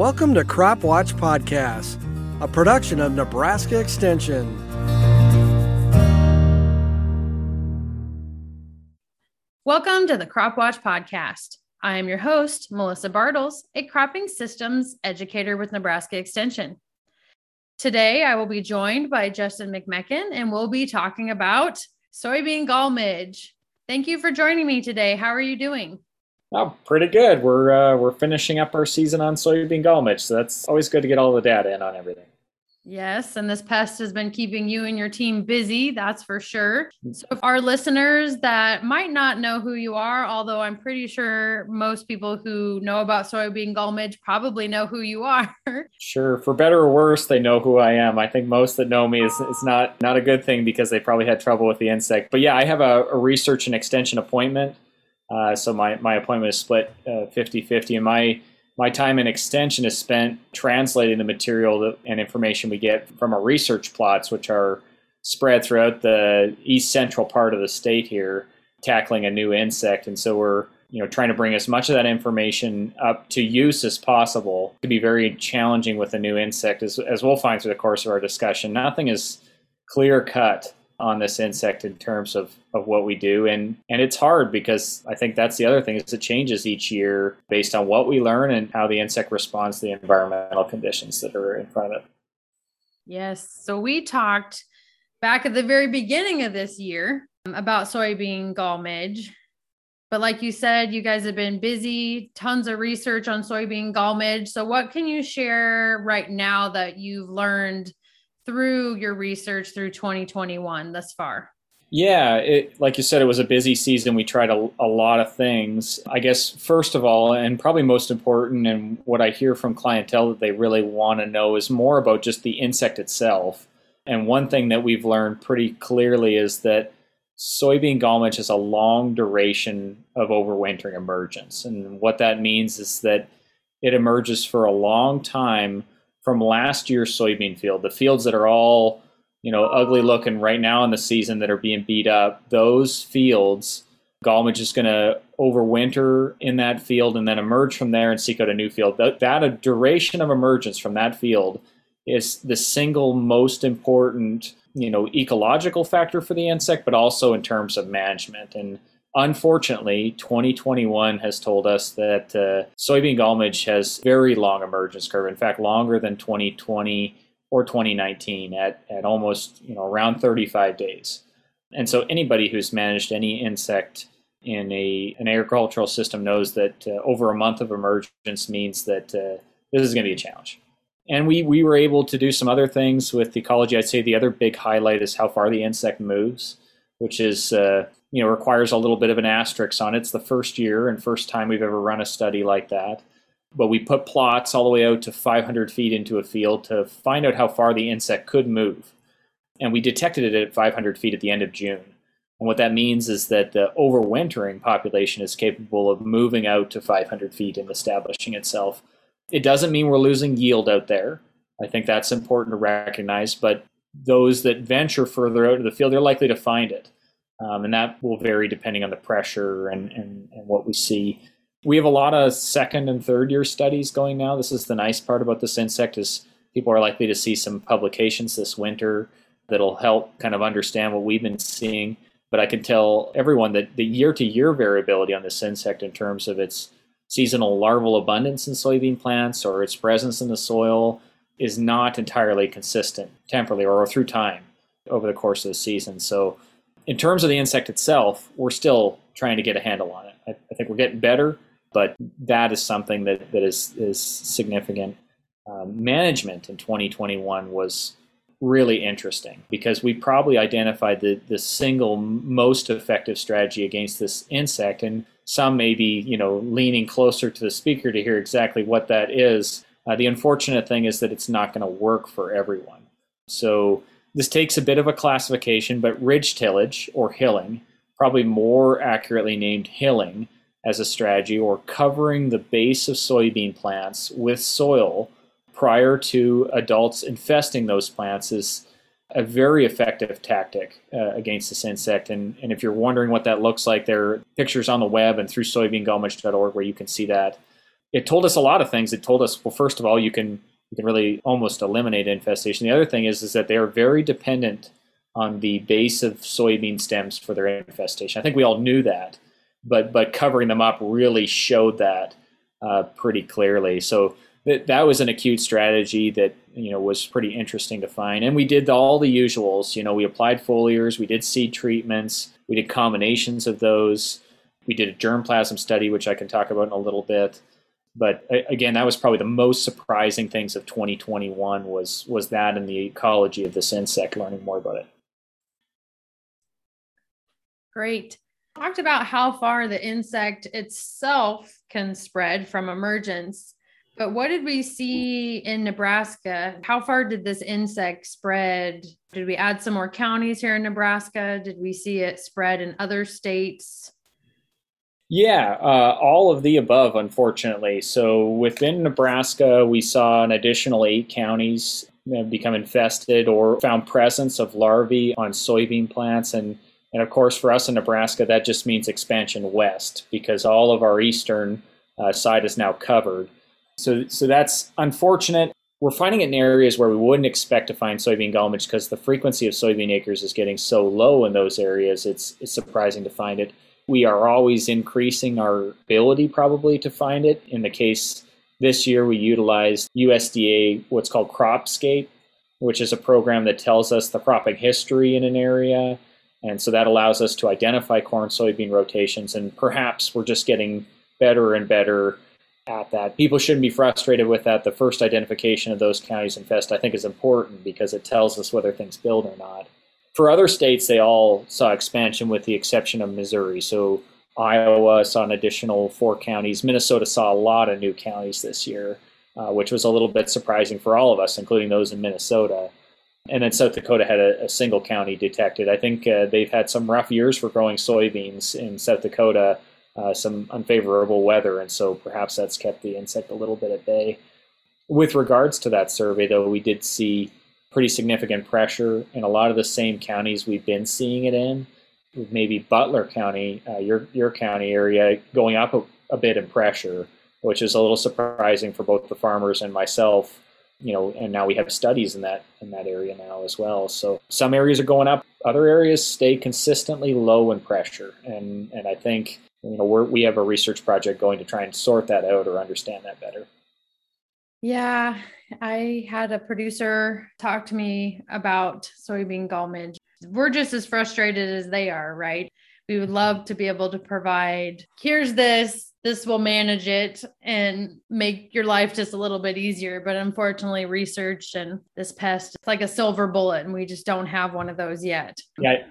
Welcome to Crop Watch Podcast, a production of Nebraska Extension. Welcome to the Crop Watch Podcast. I am your host, Melissa Bartels, a cropping systems educator with Nebraska Extension. Today, I will be joined by Justin McMechan, and we'll be talking about soybean gall midge. Thank you for joining me today. How are you doing? Oh, pretty good. We're uh, we're finishing up our season on soybean gall midge, so that's always good to get all the data in on everything. Yes, and this pest has been keeping you and your team busy, that's for sure. So, if our listeners that might not know who you are, although I'm pretty sure most people who know about soybean gall midge probably know who you are. Sure, for better or worse, they know who I am. I think most that know me is, is not not a good thing because they probably had trouble with the insect. But yeah, I have a, a research and extension appointment uh, so my, my appointment is split uh, 50 50. And my, my time in extension is spent translating the material and information we get from our research plots, which are spread throughout the east central part of the state here, tackling a new insect. And so we're you know trying to bring as much of that information up to use as possible. Can be very challenging with a new insect, as, as we'll find through the course of our discussion. Nothing is clear cut on this insect in terms of, of what we do. And, and it's hard because I think that's the other thing is it changes each year based on what we learn and how the insect responds to the environmental conditions that are in front of it. Yes. So we talked back at the very beginning of this year um, about soybean gall midge. But like you said, you guys have been busy, tons of research on soybean gall midge. So what can you share right now that you've learned through your research through 2021 thus far? Yeah, it, like you said, it was a busy season. We tried a, a, lot of things. I guess, first of all, and probably most important, and what I hear from clientele that they really want to know is more about just the insect itself. And one thing that we've learned pretty clearly is that soybean gall midge has a long duration of overwintering emergence. And what that means is that it emerges for a long time from last year's soybean field, the fields that are all, you know, ugly looking right now in the season that are being beat up, those fields, gall midge is going to overwinter in that field and then emerge from there and seek out a new field. That, that duration of emergence from that field is the single most important, you know, ecological factor for the insect, but also in terms of management. And Unfortunately, 2021 has told us that uh, soybean gall midge has very long emergence curve. In fact, longer than 2020 or 2019 at, at almost you know around 35 days. And so anybody who's managed any insect in a an agricultural system knows that uh, over a month of emergence means that uh, this is going to be a challenge. And we we were able to do some other things with ecology. I'd say the other big highlight is how far the insect moves, which is uh, you know requires a little bit of an asterisk on it. It's the first year and first time we've ever run a study like that. But we put plots all the way out to 500 feet into a field to find out how far the insect could move. And we detected it at 500 feet at the end of June. And what that means is that the overwintering population is capable of moving out to 500 feet and establishing itself. It doesn't mean we're losing yield out there. I think that's important to recognize, but those that venture further out of the field, they're likely to find it. Um, and that will vary depending on the pressure and, and, and what we see. We have a lot of second and third year studies going now. This is the nice part about this insect is people are likely to see some publications this winter that'll help kind of understand what we've been seeing. But I can tell everyone that the year to year variability on this insect in terms of its seasonal larval abundance in soybean plants or its presence in the soil is not entirely consistent temporally or through time over the course of the season. So in terms of the insect itself, we're still trying to get a handle on it. I, I think we're getting better, but that is something that, that is, is significant. Um, management in 2021 was really interesting because we probably identified the, the single most effective strategy against this insect. And some may be, you know, leaning closer to the speaker to hear exactly what that is. Uh, the unfortunate thing is that it's not going to work for everyone. So this takes a bit of a classification, but ridge tillage or hilling, probably more accurately named hilling as a strategy, or covering the base of soybean plants with soil prior to adults infesting those plants is a very effective tactic uh, against this insect. And, and if you're wondering what that looks like, there are pictures on the web and through soybeangallmidge.org where you can see that. it told us a lot of things. It told us, well, first of all, you can you can really almost eliminate infestation. The other thing is is that they are very dependent on the base of soybean stems for their infestation. I think we all knew that, but but covering them up really showed that uh, pretty clearly. So that that was an acute strategy that you know was pretty interesting to find. And we did all the usuals. You know, we applied foliars, we did seed treatments, we did combinations of those. We did a germplasm study, which I can talk about in a little bit. But again, that was probably the most surprising things of 2021 was was that and the ecology of this insect, learning more about it. Great. Talked about how far the insect itself can spread from emergence. But what did we see in Nebraska? How far did this insect spread? Did we add some more counties here in Nebraska? Did we see it spread in other states? Yeah, uh, all of the above, unfortunately. So within Nebraska, we saw an additional eight counties become infested or found presence of larvae on soybean plants. And, and of course, for us in Nebraska, that just means expansion west because all of our eastern uh, side is now covered. So, so that's unfortunate. We're finding it in areas where we wouldn't expect to find soybean gall because the frequency of soybean acres is getting so low in those areas. It's, it's surprising to find it. We are always increasing our ability probably to find it. In the case this year, we utilized USDA, what's called Cropscape, which is a program that tells us the cropping history in an area. And so that allows us to identify corn soybean rotations. And perhaps we're just getting better and better at that. People shouldn't be frustrated with that. The first identification of those counties infest, I think, is important because it tells us whether things build or not. For other states, they all saw expansion with the exception of Missouri. So Iowa saw an additional four counties. Minnesota saw a lot of new counties this year, uh, which was a little bit surprising for all of us, including those in Minnesota. And then South Dakota had a, a single county detected. I think uh, they've had some rough years for growing soybeans in South Dakota uh, some unfavorable weather, and so perhaps that's kept the insect a little bit at bay. With regards to that survey, though, we did see pretty significant pressure in a lot of the same counties we've been seeing it in. Maybe Butler County, uh, your your county area, going up a, a bit in pressure, which is a little surprising for both the farmers and myself you know, and now we have studies in that in that area now as well. So some areas are going up, other areas stay consistently low in pressure, and and I think you know we have a research project going to try and sort that out or understand that better yeah i had a producer talk to me about soybean gall midge we're just as frustrated as they are right? We would love to be able to provide here's this this will manage it and make your life just a little bit easier. But unfortunately research and this pest it's like a silver bullet and we just don't have one of those yet. Yeah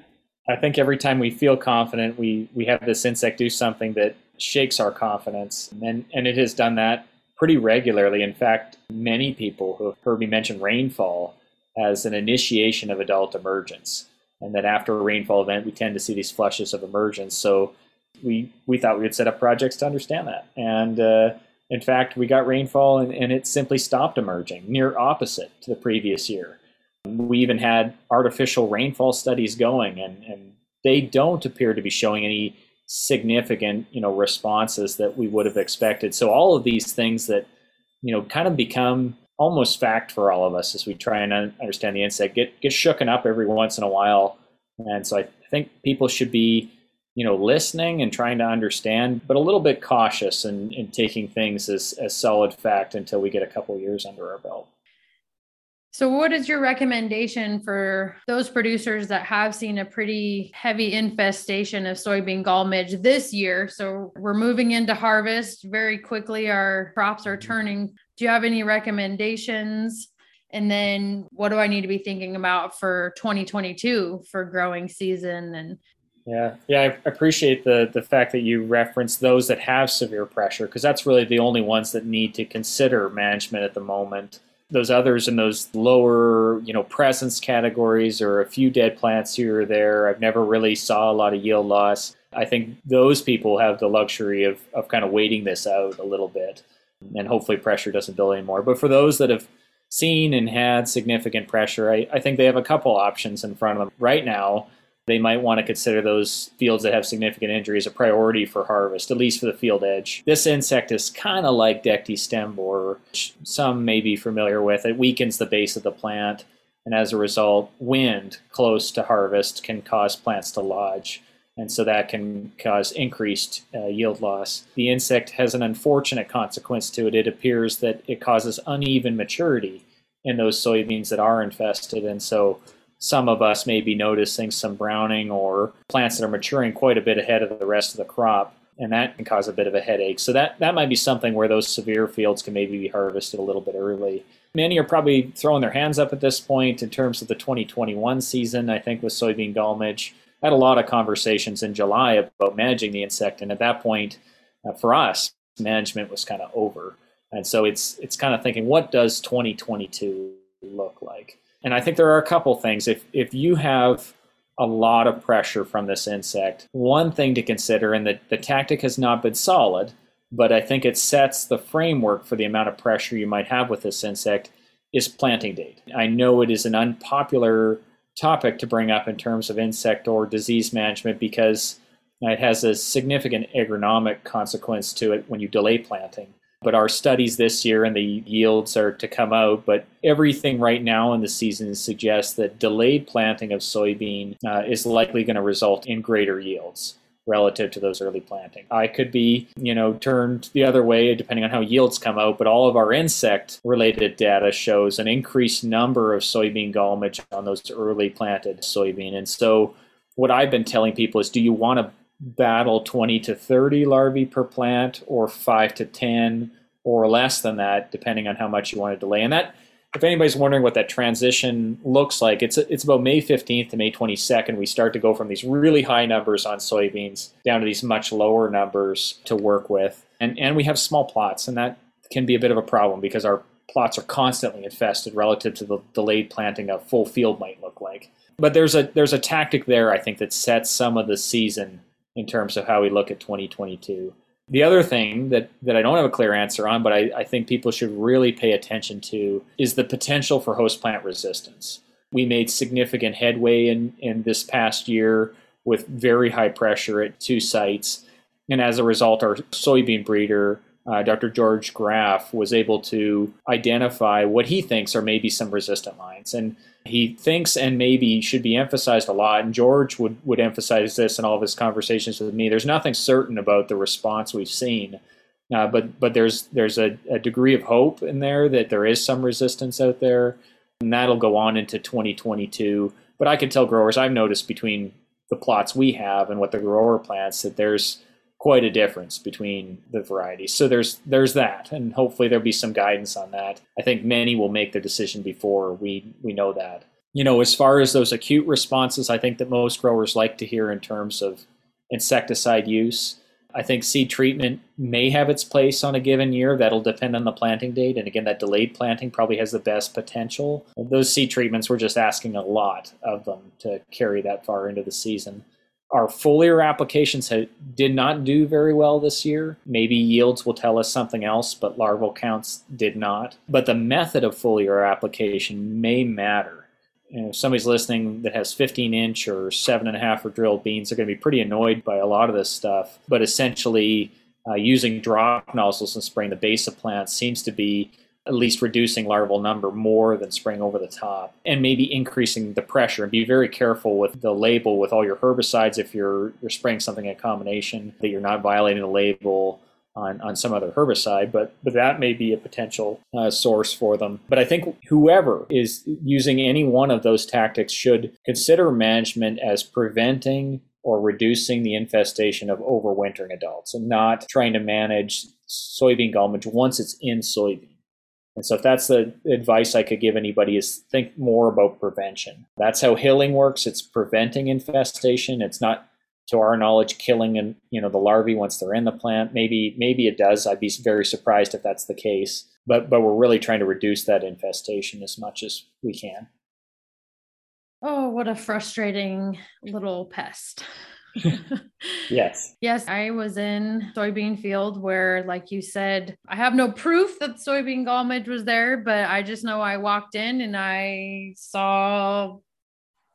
I think every time we feel confident, we we have this insect do something that shakes our confidence, and and it has done that pretty regularly. In fact, many people who have heard me mention rainfall as an initiation of adult emergence, and that after a rainfall event, we tend to see these flushes of emergence. So we we thought we would set up projects to understand that, and uh, in fact, we got rainfall, and, and it simply stopped emerging, near opposite to the previous year. We even had artificial rainfall studies going, and, and they don't appear to be showing any significant, you know, responses that we would have expected. So all of these things that, you know, kind of become almost fact for all of us as we try and understand the insect get get shooken up every once in a while. And so I think people should be, you know, listening and trying to understand, but a little bit cautious and in, in taking things as, as solid fact until we get a couple years under our belt. So, what is your recommendation for those producers that have seen a pretty heavy infestation of soybean gall midge this year? So, we're moving into harvest very quickly, our crops are turning. Do you have any recommendations? And then, what do I need to be thinking about for 2022 for growing season and yeah, yeah, I appreciate the the fact that you reference those that have severe pressure because that's really the only ones that need to consider management at the moment those others in those lower, you know, presence categories or a few dead plants here or there. I've never really saw a lot of yield loss. I think those people have the luxury of, of kind of waiting this out a little bit and hopefully pressure doesn't build anymore. But for those that have seen and had significant pressure, I, I think they have a couple options in front of them right now. They might want to consider those fields that have significant injuries a priority for harvest, at least for the field edge. This insect is kind of like Dectes stem borer, which some may be familiar with. It weakens the base of the plant, and as a result, wind close to harvest can cause plants to lodge and so that can cause increased uh, yield loss. The insect has an unfortunate consequence to it. It appears that it causes uneven maturity in those soybeans that are infested, and so some of us may be noticing some browning or plants that are maturing quite a bit ahead of the rest of the crop, and that can cause a bit of a headache. So that that might be something where those severe fields can maybe be harvested a little bit early. Many are probably throwing their hands up at this point in terms of the 2021 season. I think with soybean gall I had a lot of conversations in July about managing the insect, and at that point, uh, for us, management was kind of over. And so it's it's kind of thinking, what does 2022 look like? And I think there are a couple things. If if you have a lot of pressure from this insect, one thing to consider, and the, the tactic has not been solid, but I think it sets the framework for the amount of pressure you might have with this insect, is planting date. I know it is an unpopular topic to bring up in terms of insect or disease management because it has a significant agronomic consequence to it when you delay planting. But our studies this year and the yields are to come out. But everything right now in the season suggests that delayed planting of soybean uh, is likely going to result in greater yields relative to those early planting. I could be, you know, turned the other way depending on how yields come out, but all of our insect related data shows an increased number of soybean gall midge on those early planted soybean. And so what I've been telling people is do you want to battle 20 to 30 larvae per plant or 5 to 10 or less than that depending on how much you want to delay. And that if anybody's wondering what that transition looks like, it's it's about May 15th to May 22nd. We start to go from these really high numbers on soybeans down to these much lower numbers to work with, and and we have small plots, and that can be a bit of a problem because our plots are constantly infested relative to the delayed planting a full field might look like. But there's a there's a tactic there I think that sets some of the season in terms of how we look at 2022. The other thing that, that I don't have a clear answer on, but I, I think people should really pay attention to, is the potential for host plant resistance. We made significant headway in, in this past year with very high pressure at two sites. And as a result, our soybean breeder uh, Dr. George Graef was able to identify what he thinks are maybe some resistant lines. And he thinks and maybe should be emphasized a lot. And George would, would emphasize this in all of his conversations with me. There's nothing certain about the response we've seen. Uh, but but there's there's a, a degree of hope in there that there is some resistance out there, and that'll go on into 2022. But I can tell growers I've noticed between the plots we have and what the grower plants that there's quite a difference between the varieties. So there's there's that, and hopefully there'll be some guidance on that. I think many will make their decision before we we know that. You know, as far as those acute responses, I think that most growers like to hear in terms of insecticide use. I think seed treatment may have its place on a given year. That'll depend on the planting date. And again, that delayed planting probably has the best potential. Those seed treatments, we're just asking a lot of them to carry that far into the season. Our foliar applications have, did not do very well this year. Maybe yields will tell us something else, but larval counts did not. But the method of foliar application may matter. You know, if somebody's listening that has 15 inch or seven and a half or drilled beans, they're going to be pretty annoyed by a lot of this stuff. But essentially, uh, using drop nozzles and spraying the base of plants seems to be at least reducing larval number more than spraying over the top and maybe increasing the pressure and be very careful with the label with all your herbicides if you're you're spraying something in combination that you're not violating the label on, on some other herbicide, but, but that may be a potential uh, source for them. But I think whoever is using any one of those tactics should consider management as preventing or reducing the infestation of overwintering adults and not trying to manage soybean gall midge once it's in soybean. And so if that's the advice I could give anybody is think more about prevention. That's how hilling works. It's preventing infestation. It's not to our knowledge killing and you know the larvae once they're in the plant. Maybe maybe it does. I'd be very surprised if that's the case. But but we're really trying to reduce that infestation as much as we can. Oh, what a frustrating little pest. yes. Yes, I was in soybean field where, like you said, I have no proof that soybean gall midge was there, but I just know I walked in and I saw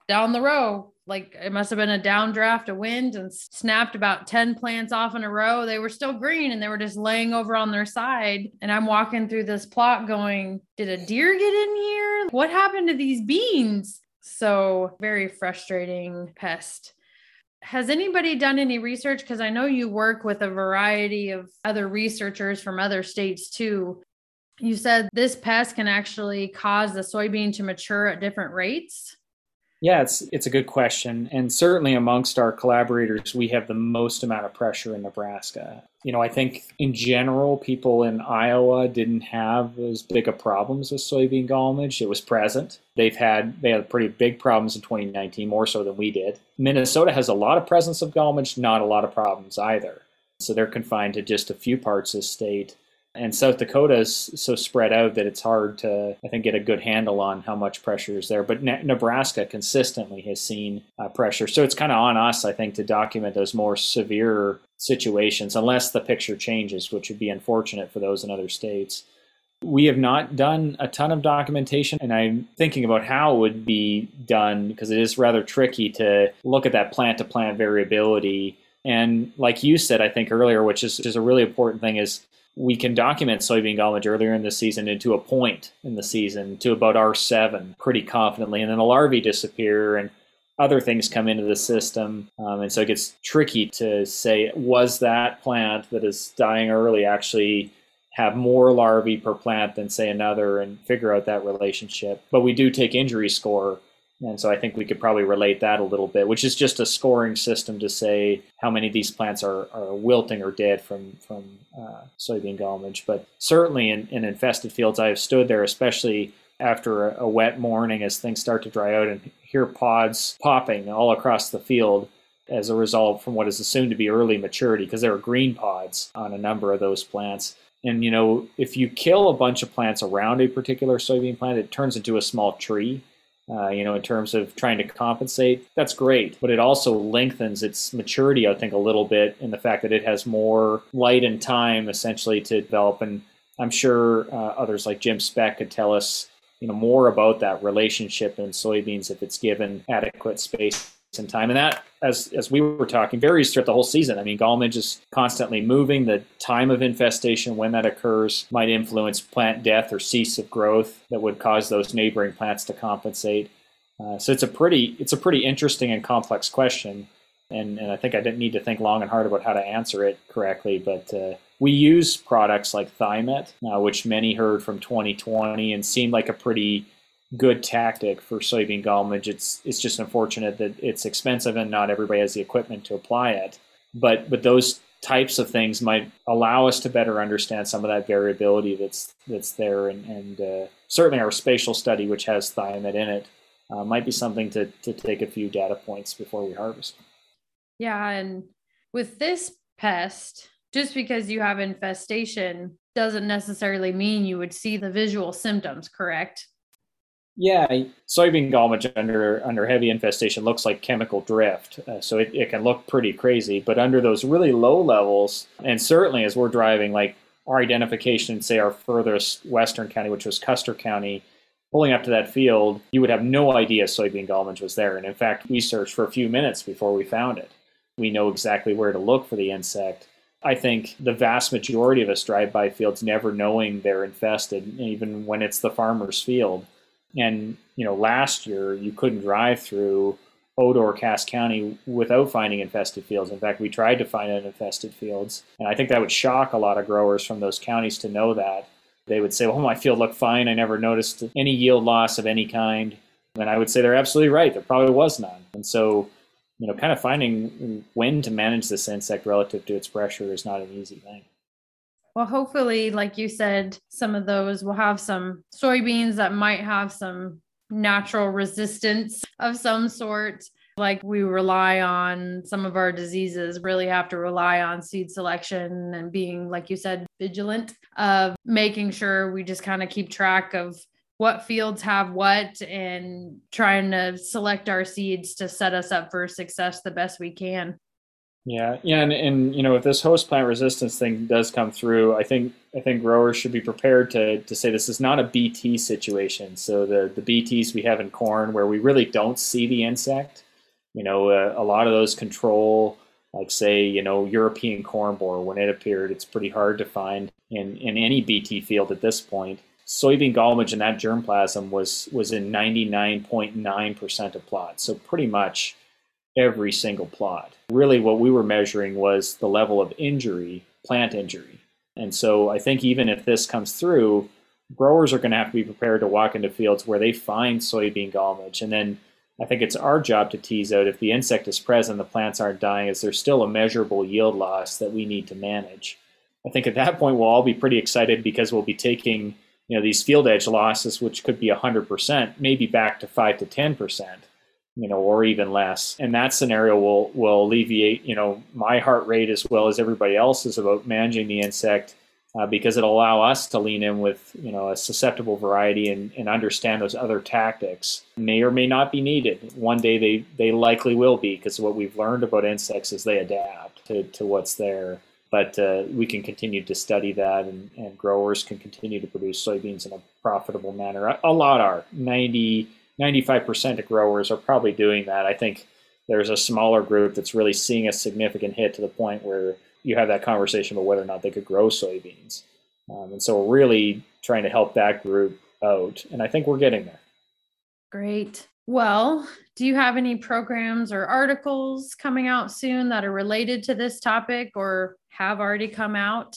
down the row like it must have been a downdraft of wind and snapped about 10 plants off in a row. They were still green and they were just laying over on their side. And I'm walking through this plot going, Did a deer get in here? What happened to these beans? So, very frustrating pest. Has anybody done any research? Because I know you work with a variety of other researchers from other states too. You said this pest can actually cause the soybean to mature at different rates. Yeah, it's it's a good question, and certainly amongst our collaborators, we have the most amount of pressure in Nebraska. You know, I think in general, people in Iowa didn't have as big of problems with soybean gall midge. It was present. They've had they had pretty big problems in 2019, more so than we did. Minnesota has a lot of presence of gall midge, not a lot of problems either. So they're confined to just a few parts of the state. And South Dakota is so spread out that it's hard to, I think, get a good handle on how much pressure is there. But ne- Nebraska consistently has seen uh, pressure. So it's kind of on us, I think, to document those more severe situations, unless the picture changes, which would be unfortunate for those in other states. We have not done a ton of documentation, and I'm thinking about how it would be done because it is rather tricky to look at that plant to plant variability. And like you said, I think earlier, which is, which is a really important thing, is we can document soybean gall midge earlier in the season into a point in the season to about R7 pretty confidently. And then the larvae disappear and other things come into the system. Um, and so it gets tricky to say, was that plant that is dying early actually have more larvae per plant than, say, another and figure out that relationship? But we do take injury score and so I think we could probably relate that a little bit, which is just a scoring system to say how many of these plants are, are wilting or dead from, from uh, soybean gall midge. But certainly in, in infested fields, I have stood there, especially after a, a wet morning as things start to dry out and hear pods popping all across the field as a result from what is assumed to be early maturity because there are green pods on a number of those plants. And you know, if you kill a bunch of plants around a particular soybean plant, it turns into a small tree uh, you know, in terms of trying to compensate, that's great. But it also lengthens its maturity, I think, a little bit in the fact that it has more light and time essentially to develop. And I'm sure uh, others like Jim Specht could tell us, you know, more about that relationship in soybeans if it's given adequate space and time. And that, as as we were talking, varies throughout the whole season. I mean, gall midge is constantly moving. The time of infestation, when that occurs, might influence plant death or cease of growth that would cause those neighboring plants to compensate. Uh, so it's a pretty it's a pretty interesting and complex question. And, and I think I didn't need to think long and hard about how to answer it correctly, but uh, we use products like Thimet, uh, which many heard from 2020 and seemed like a pretty good tactic for soybean gall midge. It's it's just unfortunate that it's expensive and not everybody has the equipment to apply it. But but those types of things might allow us to better understand some of that variability that's that's there, and, and uh, certainly our spatial study, which has Thimet in it, uh, might be something to to take a few data points before we harvest. Yeah, and with this pest, just because you have infestation doesn't necessarily mean you would see the visual symptoms, correct? Yeah, soybean gall midge under under heavy infestation looks like chemical drift, uh, so it, it can look pretty crazy. But under those really low levels, and certainly as we're driving, like our identification, say our furthest western county, which was Custer County, pulling up to that field, you would have no idea soybean gall midge was there. And in fact, we searched for a few minutes before we found it. We know exactly where to look for the insect. I think the vast majority of us drive by fields never knowing they're infested, even when it's the farmer's field and you know, last year you couldn't drive through Otoe, Cass County without finding infested fields. In fact, we tried to find infested fields, and I think that would shock a lot of growers from those counties to know that. They would say, "Well, my field looked fine. I never noticed any yield loss of any kind." And I would say they're absolutely right. There probably was none. And so, you know, kind of finding when to manage this insect relative to its pressure is not an easy thing. Well, hopefully, like you said, some of those will have some soybeans that might have some natural resistance of some sort. Like we rely on some of our diseases, really have to rely on seed selection and being, like you said, vigilant of making sure we just kind of keep track of what fields have what and trying to select our seeds to set us up for success the best we can. Yeah, yeah, and, and you know if this host plant resistance thing does come through, I think I think growers should be prepared to to say this is not a BT situation. So the the BTs we have in corn where we really don't see the insect, You know, uh, a lot of those control, like say, you know, European corn borer when it appeared, it's pretty hard to find in, in any BT field at this point. Soybean gall midge in that germplasm was was in 99.9% of plots, so pretty much every single plot. Really, what we were measuring was the level of injury, plant injury. And so I think even if this comes through, growers are going to have to be prepared to walk into fields where they find soybean gall midge. And then I think it's our job to tease out if the insect is present, the plants aren't dying, is there still a measurable yield loss that we need to manage? I think at that point we'll all be pretty excited because we'll be taking you know these field edge losses, which could be 100%, maybe back to 5 to 10%, you know, or even less. And that scenario will will alleviate you know my heart rate as well as everybody else's about managing the insect uh, because it'll allow us to lean in with you know a susceptible variety and, and understand those other tactics. May or may not be needed. One day they they likely will be because what we've learned about insects is they adapt to, to what's there. But uh, we can continue to study that and, and, growers can continue to produce soybeans in a profitable manner. A, a lot are. 90 95% of growers are probably doing that i think there's a smaller group that's really seeing a significant hit to the point where you have that conversation about whether or not they could grow soybeans. Um, and so we're really trying to help that group out. And I think we're getting there. Great. Well, do you have any programs or articles coming out soon that are related to this topic or have already come out?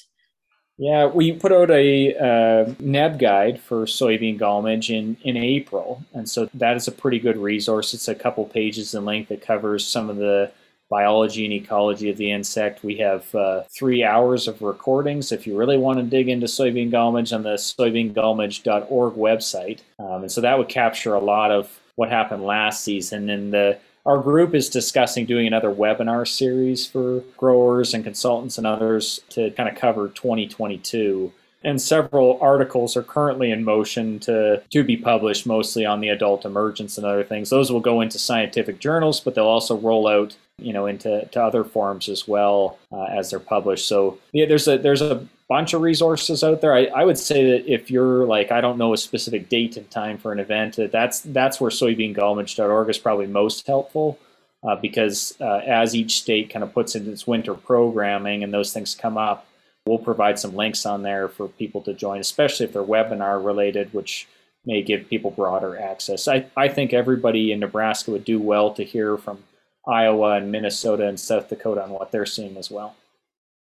Yeah, we put out a uh, NebGuide for soybean gall midge in, in April. And so that is a pretty good resource. It's a couple pages in length that covers some of the biology and ecology of the insect. We have uh, three hours of recordings if you really want to dig into soybean gall midge on the soybeangallmidge.org website. Um, and so that would capture a lot of what happened last season. And the, our group is discussing doing another webinar series for growers and consultants and others to kind of cover 2022 and several articles are currently in motion to, to be published, mostly on the adult emergence and other things. Those will go into scientific journals, but they'll also roll out, you know, into to other forms as well uh, as they're published. So yeah, there's a there's a bunch of resources out there. I, I would say that if you're like I don't know a specific date and time for an event, that that's that's where soybeangallmidge.org is probably most helpful. Uh, because uh, as each state kind of puts in its winter programming and those things come up, We'll provide some links on there for people to join, especially if they're webinar related, which may give people broader access. I, I think everybody in Nebraska would do well to hear from Iowa and Minnesota and South Dakota on what they're seeing as well.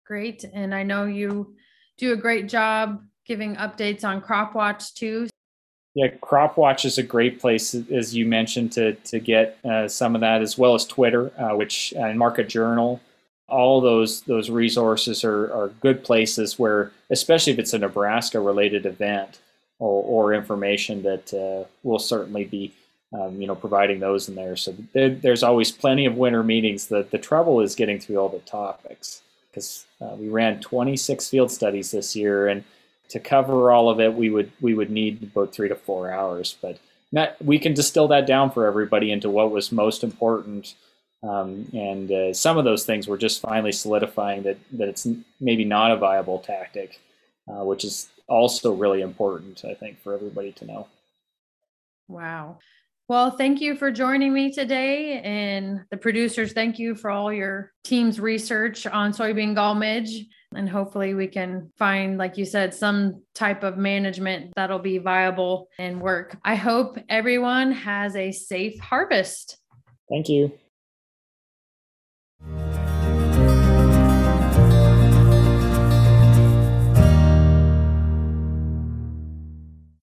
Great. And I know you do a great job giving updates on Crop Watch too. Yeah, Crop Watch is a great place, as you mentioned, to to get uh, some of that, as well as Twitter, uh, which uh, and Market Journal all those those resources are, are good places where, especially if it's a Nebraska related event or, or information that uh, will certainly be um, you know providing those in there. So there, there's always plenty of winter meetings. The the trouble is getting through all the topics because uh, we ran 26 field studies this year, and to cover all of it, we would we would need about three to four hours. But not, we can distill that down for everybody into what was most important um, and uh, some of those things were just finally solidifying that, that it's maybe not a viable tactic, uh, which is also really important, I think, for everybody to know. Wow. Well, thank you for joining me today. And the producers, thank you for all your team's research on soybean gall midge. And hopefully, we can find, like you said, some type of management that'll be viable and work. I hope everyone has a safe harvest. Thank you.